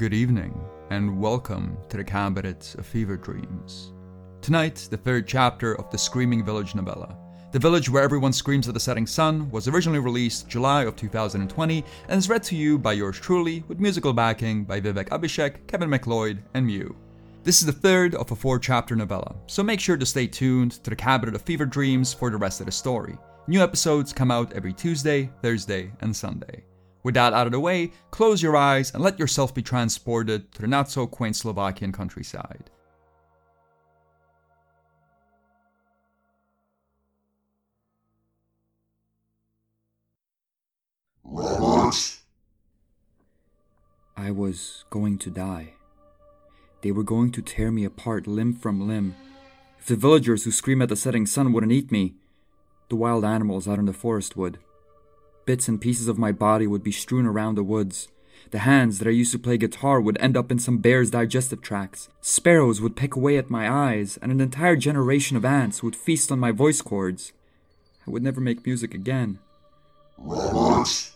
Good evening, and welcome to the Cabinet of Fever Dreams. Tonight, the third chapter of the Screaming Village novella. The Village Where Everyone Screams at the Setting Sun was originally released July of 2020 and is read to you by yours truly with musical backing by Vivek Abhishek, Kevin MacLeod, and Myuu. This is the third of a four chapter novella, so make sure to stay tuned to the Cabinet of Fever Dreams for the rest of the story. New episodes come out every Tuesday, Thursday, and Sunday. With that out of the way, close your eyes and let yourself be transported to the not so quaint Slovakian countryside. Robert? I was going to die. They were going to tear me apart limb from limb. If the villagers who scream at the setting sun wouldn't eat me, the wild animals out in the forest would. Bits and pieces of my body would be strewn around the woods. The hands that I used to play guitar would end up in some bear's digestive tracts. Sparrows would pick away at my eyes, and an entire generation of ants would feast on my voice cords. I would never make music again. Robert?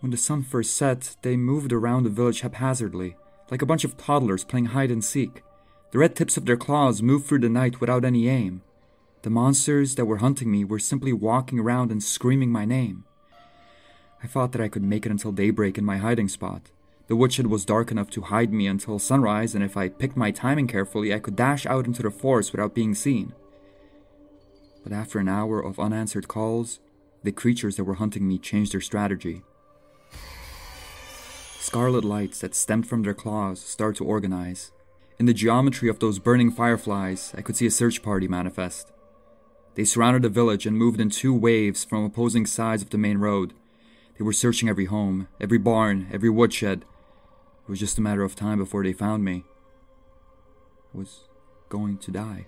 When the sun first set, they moved around the village haphazardly, like a bunch of toddlers playing hide and seek. The red tips of their claws moved through the night without any aim. The monsters that were hunting me were simply walking around and screaming my name. I thought that I could make it until daybreak in my hiding spot. The woodshed was dark enough to hide me until sunrise, and if I picked my timing carefully, I could dash out into the forest without being seen. But after an hour of unanswered calls, the creatures that were hunting me changed their strategy. Scarlet lights that stemmed from their claws started to organize. In the geometry of those burning fireflies, I could see a search party manifest. They surrounded the village and moved in two waves from opposing sides of the main road. They were searching every home, every barn, every woodshed. It was just a matter of time before they found me. I was going to die.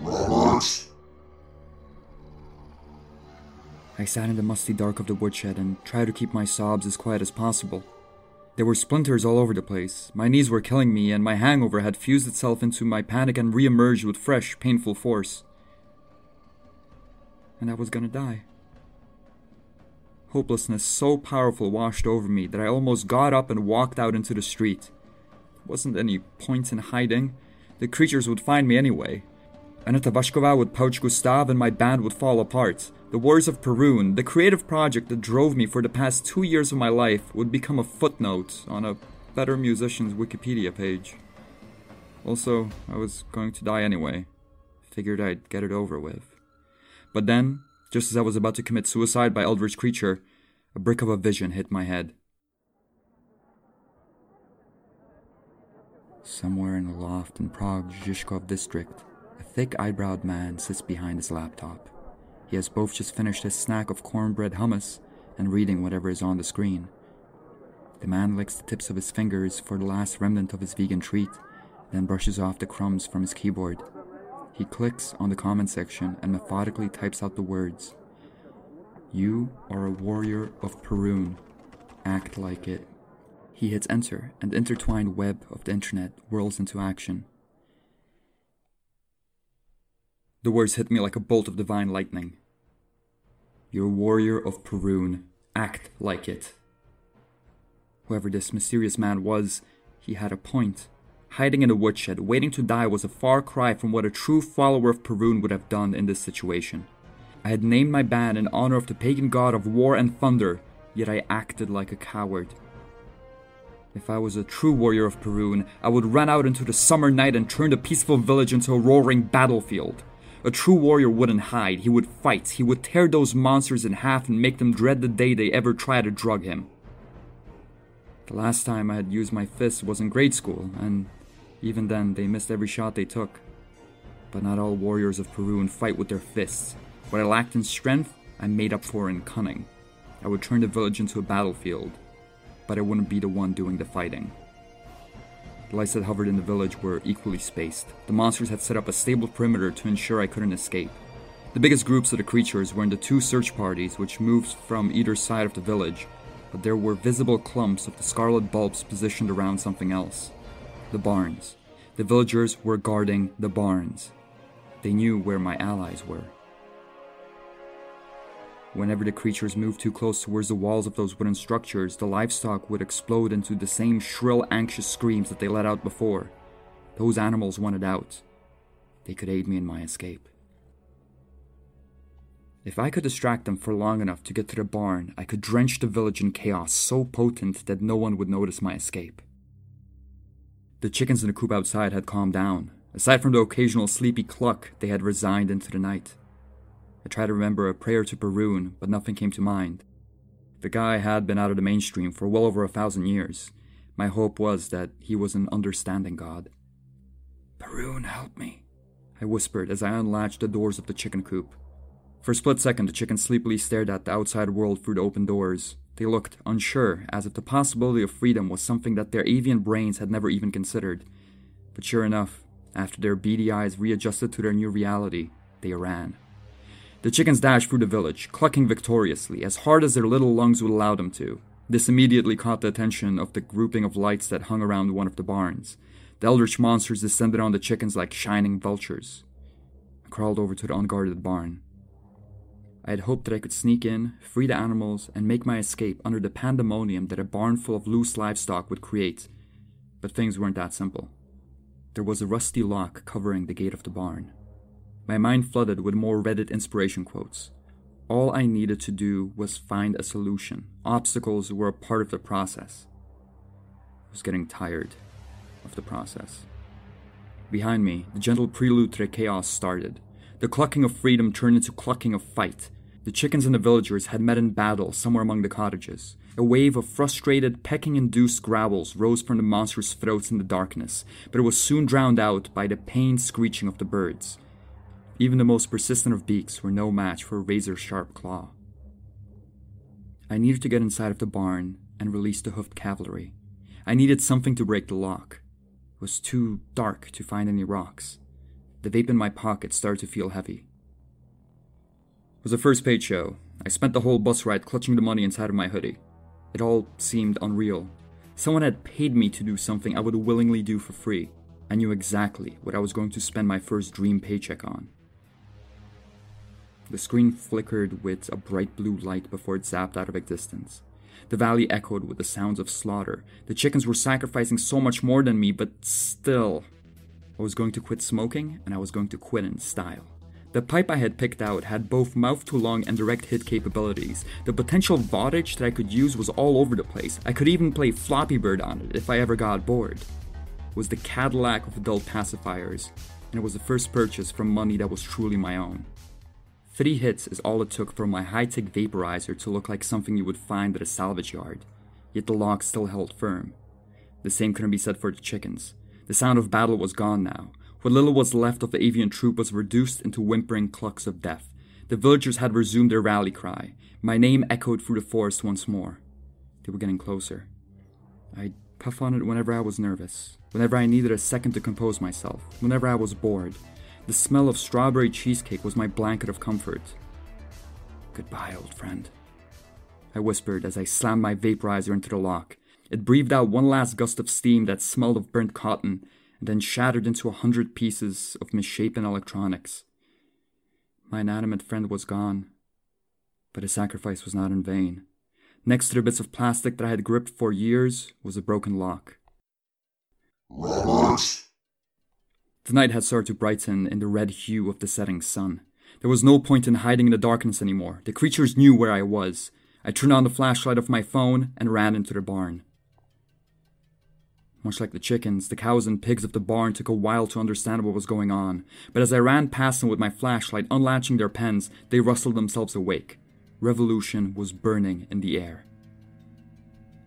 Robert? I sat in the musty dark of the woodshed and tried to keep my sobs as quiet as possible. There were splinters all over the place. My knees were killing me, and my hangover had fused itself into my panic and re-emerged with fresh, painful force. And I was gonna die. Hopelessness so powerful washed over me that I almost got up and walked out into the street. There wasn't any point in hiding. The creatures would find me anyway. Aneta Vashkova would poach Gustav and my band would fall apart. The Wars of Perun, the creative project that drove me for the past two years of my life, would become a footnote on a better musician's Wikipedia page. Also, I was going to die anyway. Figured I'd get it over with. But then, just as I was about to commit suicide by eldritch creature, a brick of a vision hit my head. Somewhere in a loft in Prague's Zhishkov district, a thick eyebrowed man sits behind his laptop. He has both just finished his snack of cornbread hummus and reading whatever is on the screen. The man licks the tips of his fingers for the last remnant of his vegan treat, then brushes off the crumbs from his keyboard. He clicks on the comment section and methodically types out the words You are a warrior of Perun. Act like it. He hits enter, and the intertwined web of the internet whirls into action. The words hit me like a bolt of divine lightning. You're a warrior of Perun. Act like it. Whoever this mysterious man was, he had a point. Hiding in a woodshed, waiting to die was a far cry from what a true follower of Perun would have done in this situation. I had named my band in honor of the pagan god of war and thunder, yet I acted like a coward. If I was a true warrior of Perun, I would run out into the summer night and turn the peaceful village into a roaring battlefield. A true warrior wouldn't hide, he would fight, he would tear those monsters in half and make them dread the day they ever try to drug him. The last time I had used my fists was in grade school, and even then they missed every shot they took. But not all warriors of Perun fight with their fists. What I lacked in strength, I made up for in cunning. I would turn the village into a battlefield, but I wouldn't be the one doing the fighting. The lights that hovered in the village were equally spaced. The monsters had set up a stable perimeter to ensure I couldn't escape. The biggest groups of the creatures were in the two search parties which moved from either side of the village, but there were visible clumps of the scarlet bulbs positioned around something else. The barns. The villagers were guarding the barns. They knew where my allies were. Whenever the creatures moved too close towards the walls of those wooden structures, the livestock would explode into the same shrill, anxious screams that they let out before. Those animals wanted out. They could aid me in my escape. If I could distract them for long enough to get to the barn, I could drench the village in chaos so potent that no one would notice my escape. The chickens in the coop outside had calmed down. Aside from the occasional sleepy cluck, they had resigned into the night. I tried to remember a prayer to Perun, but nothing came to mind. The guy had been out of the mainstream for well over a thousand years. My hope was that he was an understanding god. Perun, help me, I whispered as I unlatched the doors of the chicken coop. For a split second, the chickens sleepily stared at the outside world through the open doors. They looked unsure, as if the possibility of freedom was something that their avian brains had never even considered. But sure enough, after their beady eyes readjusted to their new reality, they ran. The chickens dashed through the village, clucking victoriously, as hard as their little lungs would allow them to. This immediately caught the attention of the grouping of lights that hung around one of the barns. The eldritch monsters descended on the chickens like shining vultures. I crawled over to the unguarded barn. I had hoped that I could sneak in, free the animals, and make my escape under the pandemonium that a barn full of loose livestock would create. But things weren't that simple. There was a rusty lock covering the gate of the barn. My mind flooded with more Reddit inspiration quotes. All I needed to do was find a solution. Obstacles were a part of the process. I was getting tired of the process. Behind me, the gentle prelude to the chaos started. The clucking of freedom turned into clucking of fight. The chickens and the villagers had met in battle somewhere among the cottages. A wave of frustrated, pecking induced growls rose from the monsters' throats in the darkness, but it was soon drowned out by the pained screeching of the birds. Even the most persistent of beaks were no match for a razor sharp claw. I needed to get inside of the barn and release the hoofed cavalry. I needed something to break the lock. It was too dark to find any rocks. The vape in my pocket started to feel heavy. Was a first paid show. I spent the whole bus ride clutching the money inside of my hoodie. It all seemed unreal. Someone had paid me to do something I would willingly do for free. I knew exactly what I was going to spend my first dream paycheck on. The screen flickered with a bright blue light before it zapped out of existence. The valley echoed with the sounds of slaughter. The chickens were sacrificing so much more than me, but still, I was going to quit smoking, and I was going to quit in style. The pipe I had picked out had both mouth to lung and direct hit capabilities. The potential wattage that I could use was all over the place. I could even play Flappy Bird on it if I ever got bored. It was the Cadillac of adult pacifiers, and it was the first purchase from money that was truly my own. Three hits is all it took for my high tech vaporizer to look like something you would find at a salvage yard, yet the lock still held firm. The same couldn't be said for the chickens. The sound of battle was gone now. What little was left of the avian troop was reduced into whimpering clucks of death. The villagers had resumed their rally cry. My name echoed through the forest once more. They were getting closer. I'd puff on it whenever I was nervous, whenever I needed a second to compose myself, whenever I was bored. The smell of strawberry cheesecake was my blanket of comfort. Goodbye, old friend. I whispered as I slammed my vaporizer into the lock. It breathed out one last gust of steam that smelled of burnt cotton, and then shattered into a hundred pieces of misshapen electronics. My inanimate friend was gone, but his sacrifice was not in vain. Next to the bits of plastic that I had gripped for years was a broken lock. Robert, The night had started to brighten in the red hue of the setting sun. There was no point in hiding in the darkness anymore. The creatures knew where I was. I turned on the flashlight of my phone and ran into the barn. Much like the chickens, the cows and pigs of the barn took a while to understand what was going on, but as I ran past them with my flashlight, unlatching their pens, they rustled themselves awake. Revolution was burning in the air.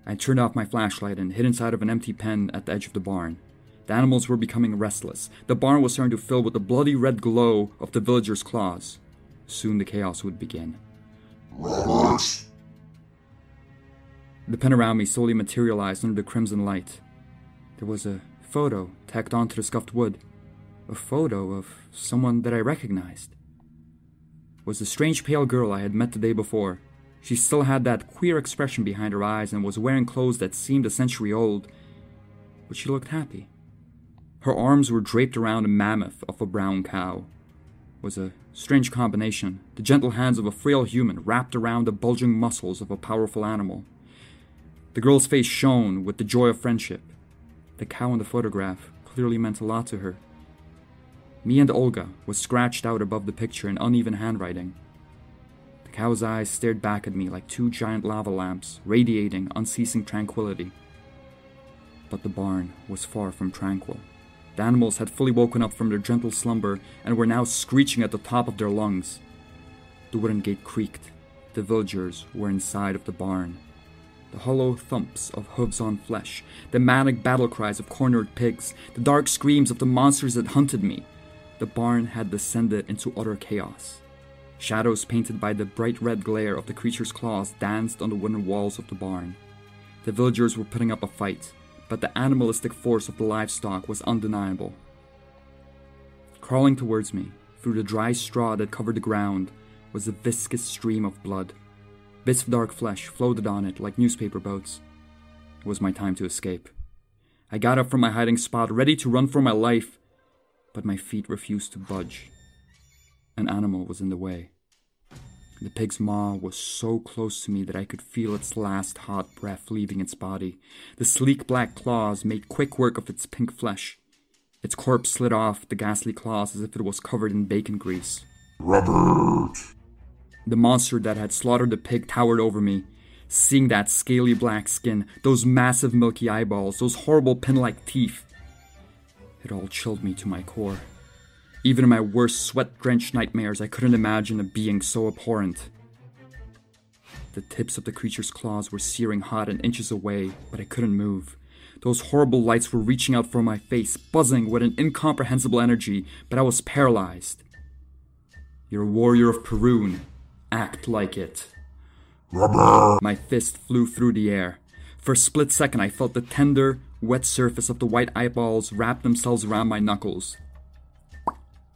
I turned off my flashlight and hid inside of an empty pen at the edge of the barn. The animals were becoming restless. The barn was starting to fill with the bloody red glow of the villagers' claws. Soon the chaos would begin. Robert, The pen around me slowly materialized under the crimson light. There was a photo tacked onto the scuffed wood. A photo of someone that I recognized. It was the strange pale girl I had met the day before. She still had that queer expression behind her eyes and was wearing clothes that seemed a century old, but she looked happy. Her arms were draped around a mammoth of a brown cow. was a strange combination the gentle hands of a frail human wrapped around the bulging muscles of a powerful animal. The girl's face shone with the joy of friendship. The cow in the photograph clearly meant a lot to her. Me and Olga was scratched out above the picture in uneven handwriting. The cow's eyes stared back at me like two giant lava lamps, radiating unceasing tranquility. But the barn was far from tranquil. The animals had fully woken up from their gentle slumber and were now screeching at the top of their lungs. The wooden gate creaked. The villagers were inside of the barn. The hollow thumps of hooves on flesh, the manic battle cries of cornered pigs, the dark screams of the monsters that hunted me. The barn had descended into utter chaos. Shadows painted by the bright red glare of the creature's claws danced on the wooden walls of the barn. The villagers were putting up a fight, but the animalistic force of the livestock was undeniable. Crawling towards me, through the dry straw that covered the ground, was a viscous stream of blood. Bits of dark flesh floated on it like newspaper boats. It was my time to escape. I got up from my hiding spot, ready to run for my life, but my feet refused to budge. An animal was in the way. The pig's maw was so close to me that I could feel its last hot breath leaving its body. The sleek black claws made quick work of its pink flesh. Its corpse slid off the ghastly claws as if it was covered in bacon grease. Robert! The monster that had slaughtered the pig towered over me. Seeing that scaly black skin, those massive milky eyeballs, those horrible pin like teeth, it all chilled me to my core. Even in my worst sweat drenched nightmares, I couldn't imagine a being so abhorrent. The tips of the creature's claws were searing hot and inches away, but I couldn't move. Those horrible lights were reaching out for my face, buzzing with an incomprehensible energy, but I was paralyzed. You're a warrior of Perun. Act like it. My fist flew through the air. For a split second, I felt the tender, wet surface of the white eyeballs wrap themselves around my knuckles.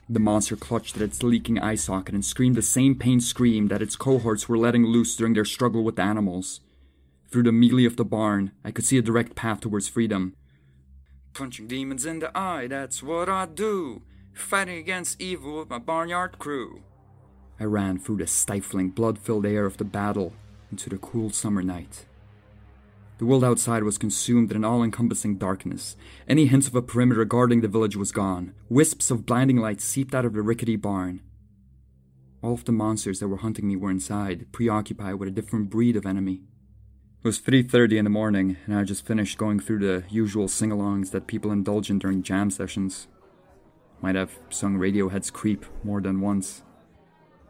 The monster clutched at its leaking eye socket and screamed the same pain scream that its cohorts were letting loose during their struggle with the animals. Through the melee of the barn, I could see a direct path towards freedom. Punching demons in the eye, that's what I do. Fighting against evil with my barnyard crew. I ran through the stifling, blood filled air of the battle into the cool summer night. The world outside was consumed in an all encompassing darkness. Any hint of a perimeter guarding the village was gone. Wisps of blinding light seeped out of the rickety barn. All of the monsters that were hunting me were inside, preoccupied with a different breed of enemy. It was 3:30 in the morning, and I just finished going through the usual sing-alongs that people indulge in during jam sessions. Might have sung Radiohead's Creep more than once.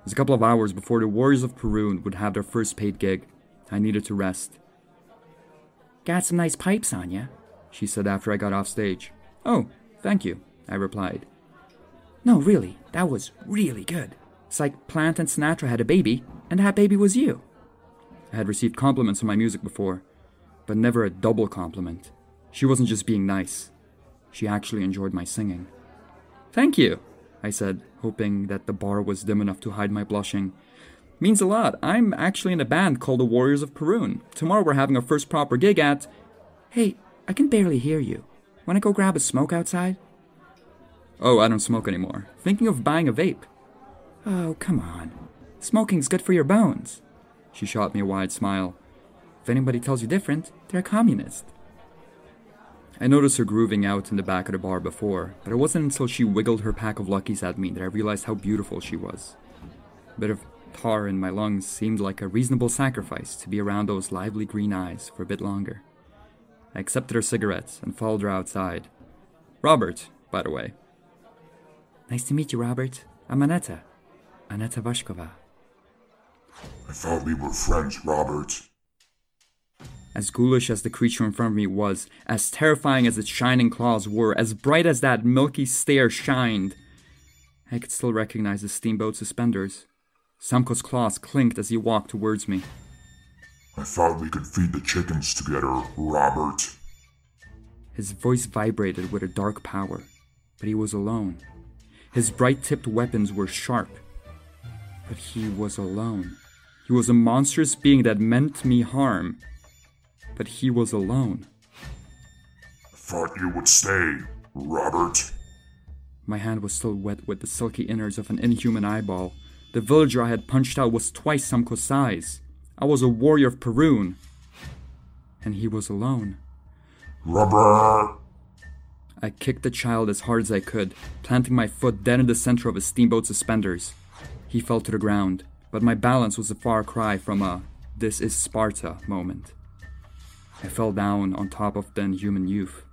Was a couple of hours before the Warriors of Perun would have their first paid gig. I needed to rest. Got some nice pipes on ya, she said after I got off stage. Oh, thank you, I replied. No, really, that was really good. It's like Plant and Sinatra had a baby, and that baby was you. I had received compliments on my music before, but never a double compliment. She wasn't just being nice, she actually enjoyed my singing. Thank you, I said, hoping that the bar was dim enough to hide my blushing. Means a lot. I'm actually in a band called the Warriors of Perun. Tomorrow we're having our first proper gig at. Hey, I can barely hear you. Wanna go grab a smoke outside? Oh, I don't smoke anymore. Thinking of buying a vape. Oh, come on. Smoking's good for your bones. She shot me a wide smile. If anybody tells you different, they're a communist. I noticed her grooving out in the back of the bar before, but it wasn't until she wiggled her pack of luckies at me that I realized how beautiful she was. A bit of tar in my lungs seemed like a reasonable sacrifice to be around those lively green eyes for a bit longer. I accepted her cigarettes and followed her outside. Robert, by the way. Nice to meet you, Robert. I'm Aneta. Aneta Vashkova. I thought we were friends, Robert. As ghoulish as the creature in front of me was, as terrifying as its shining claws were, as bright as that milky stare shined, I could still recognize the steamboat suspenders. Samko's claws clinked as he walked towards me. I thought we could feed the chickens together, Robert. His voice vibrated with a dark power, but he was alone. His bright tipped weapons were sharp, but he was alone. He was a monstrous being that meant me harm, but he was alone. I thought you would stay, Robert. My hand was still wet with the silky innards of an inhuman eyeball. The villager I had punched out was twice Samko's size. I was a warrior of Perun. And he was alone. Robert! I kicked the child as hard as I could, planting my foot dead in the center of his steamboat suspenders. He fell to the ground, but my balance was a far cry from a this is Sparta moment. I fell down on top of the inhuman youth.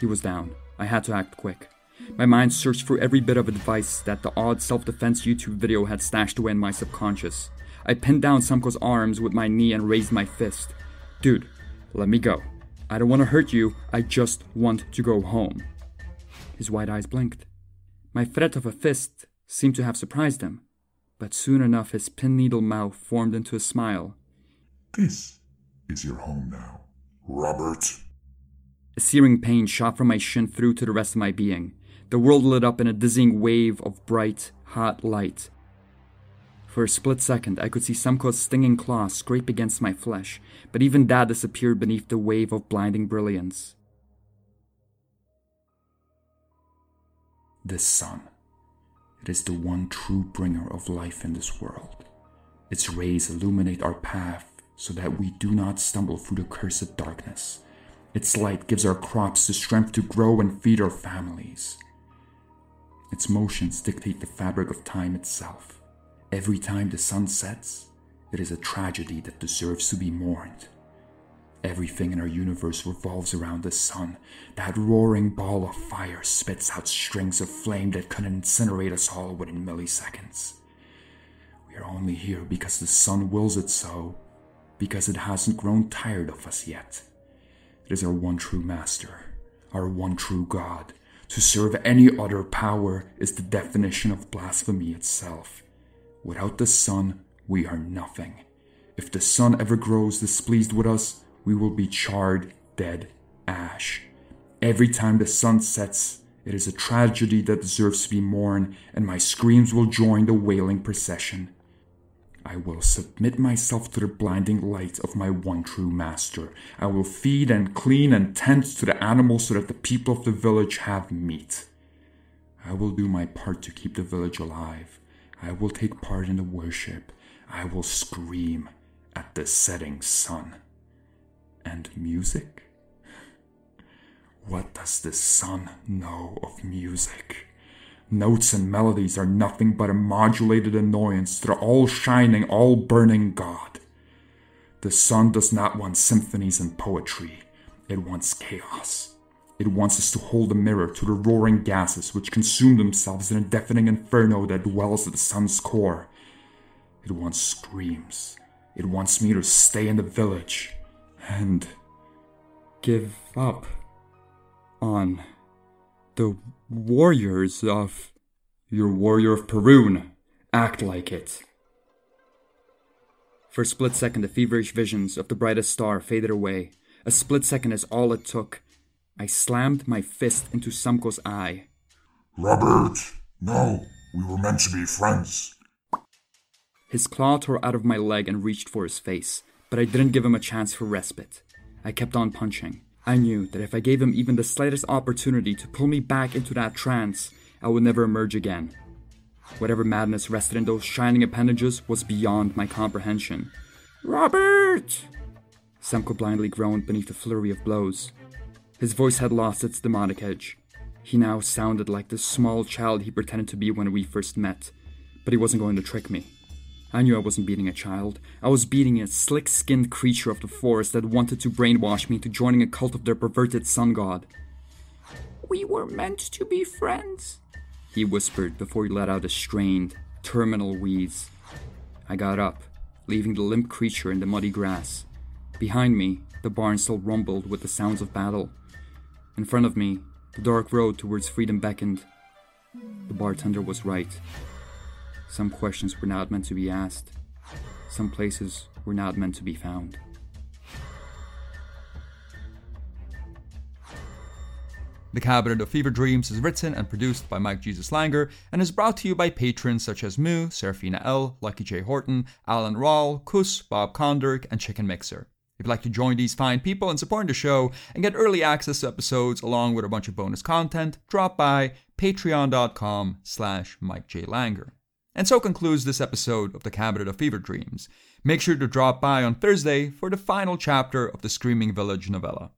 He was down. I had to act quick. My mind searched for every bit of advice that the odd self defense YouTube video had stashed away in my subconscious. I pinned down Samko's arms with my knee and raised my fist. Dude, let me go. I don't want to hurt you, I just want to go home. His wide eyes blinked. My threat of a fist seemed to have surprised him, but soon enough his pin needle mouth formed into a smile. This is your home now, Robert. A searing pain shot from my shin through to the rest of my being. The world lit up in a dizzying wave of bright, hot light. For a split second, I could see Samko's stinging claws scrape against my flesh, but even that disappeared beneath the wave of blinding brilliance. The sun. It is the one true bringer of life in this world. Its rays illuminate our path so that we do not stumble through the cursed darkness. Its light gives our crops the strength to grow and feed our families. Its motions dictate the fabric of time itself. Every time the sun sets, it is a tragedy that deserves to be mourned. Everything in our universe revolves around the sun. That roaring ball of fire spits out strings of flame that could incinerate us all within milliseconds. We are only here because the sun wills it so, because it hasn't grown tired of us yet. It is our one true master, our one true God. To serve any other power is the definition of blasphemy itself. Without the sun, we are nothing. If the sun ever grows displeased with us, we will be charred, dead, ash. Every time the sun sets, it is a tragedy that deserves to be mourned, and my screams will join the wailing procession. I will submit myself to the blinding light of my one true master. I will feed and clean and tend to the animals so that the people of the village have meat. I will do my part to keep the village alive. I will take part in the worship. I will scream at the setting sun. And music? What does the sun know of music? Notes and melodies are nothing but a modulated annoyance to the all shining, all burning God. The sun does not want symphonies and poetry, it wants chaos. It wants us to hold a mirror to the roaring gases which consume themselves in a deafening inferno that dwells at the sun's core. It wants screams. It wants me to stay in the village and give up on the warriors of your warrior of Perun. Act like it. For a split second, the feverish visions of the brightest star faded away. A split second is all it took. I slammed my fist into Samko's eye. Robert! No! We were meant to be friends. His claw tore out of my leg and reached for his face, but I didn't give him a chance for respite. I kept on punching. I knew that if I gave him even the slightest opportunity to pull me back into that trance, I would never emerge again. Whatever madness rested in those shining appendages was beyond my comprehension. Robert! Samko blindly groaned beneath the flurry of blows. His voice had lost its demonic edge. He now sounded like the small child he pretended to be when we first met, but he wasn't going to trick me. I knew I wasn't beating a child. I was beating a slick skinned creature of the forest that wanted to brainwash me into joining a cult of their perverted sun god. We were meant to be friends, he whispered before he let out a strained, terminal wheeze. I got up, leaving the limp creature in the muddy grass. Behind me, the barn still rumbled with the sounds of battle. In front of me, the dark road towards freedom beckoned. The bartender was right. Some questions were not meant to be asked. Some places were not meant to be found. The Cabinet of Fever Dreams is written and produced by Mike Jesus Langer and is brought to you by patrons such as Moo, Serafina L, Lucky J. Horton, Alan Rawl, Kus, Bob Konderk, and Chicken Mixer. If you'd like to join these fine people in supporting the show and get early access to episodes along with a bunch of bonus content, drop by patreon.com slash Mike J. Langer. And so concludes this episode of the Cabinet of Fever Dreams. Make sure to drop by on Thursday for the final chapter of the Screaming Village novella.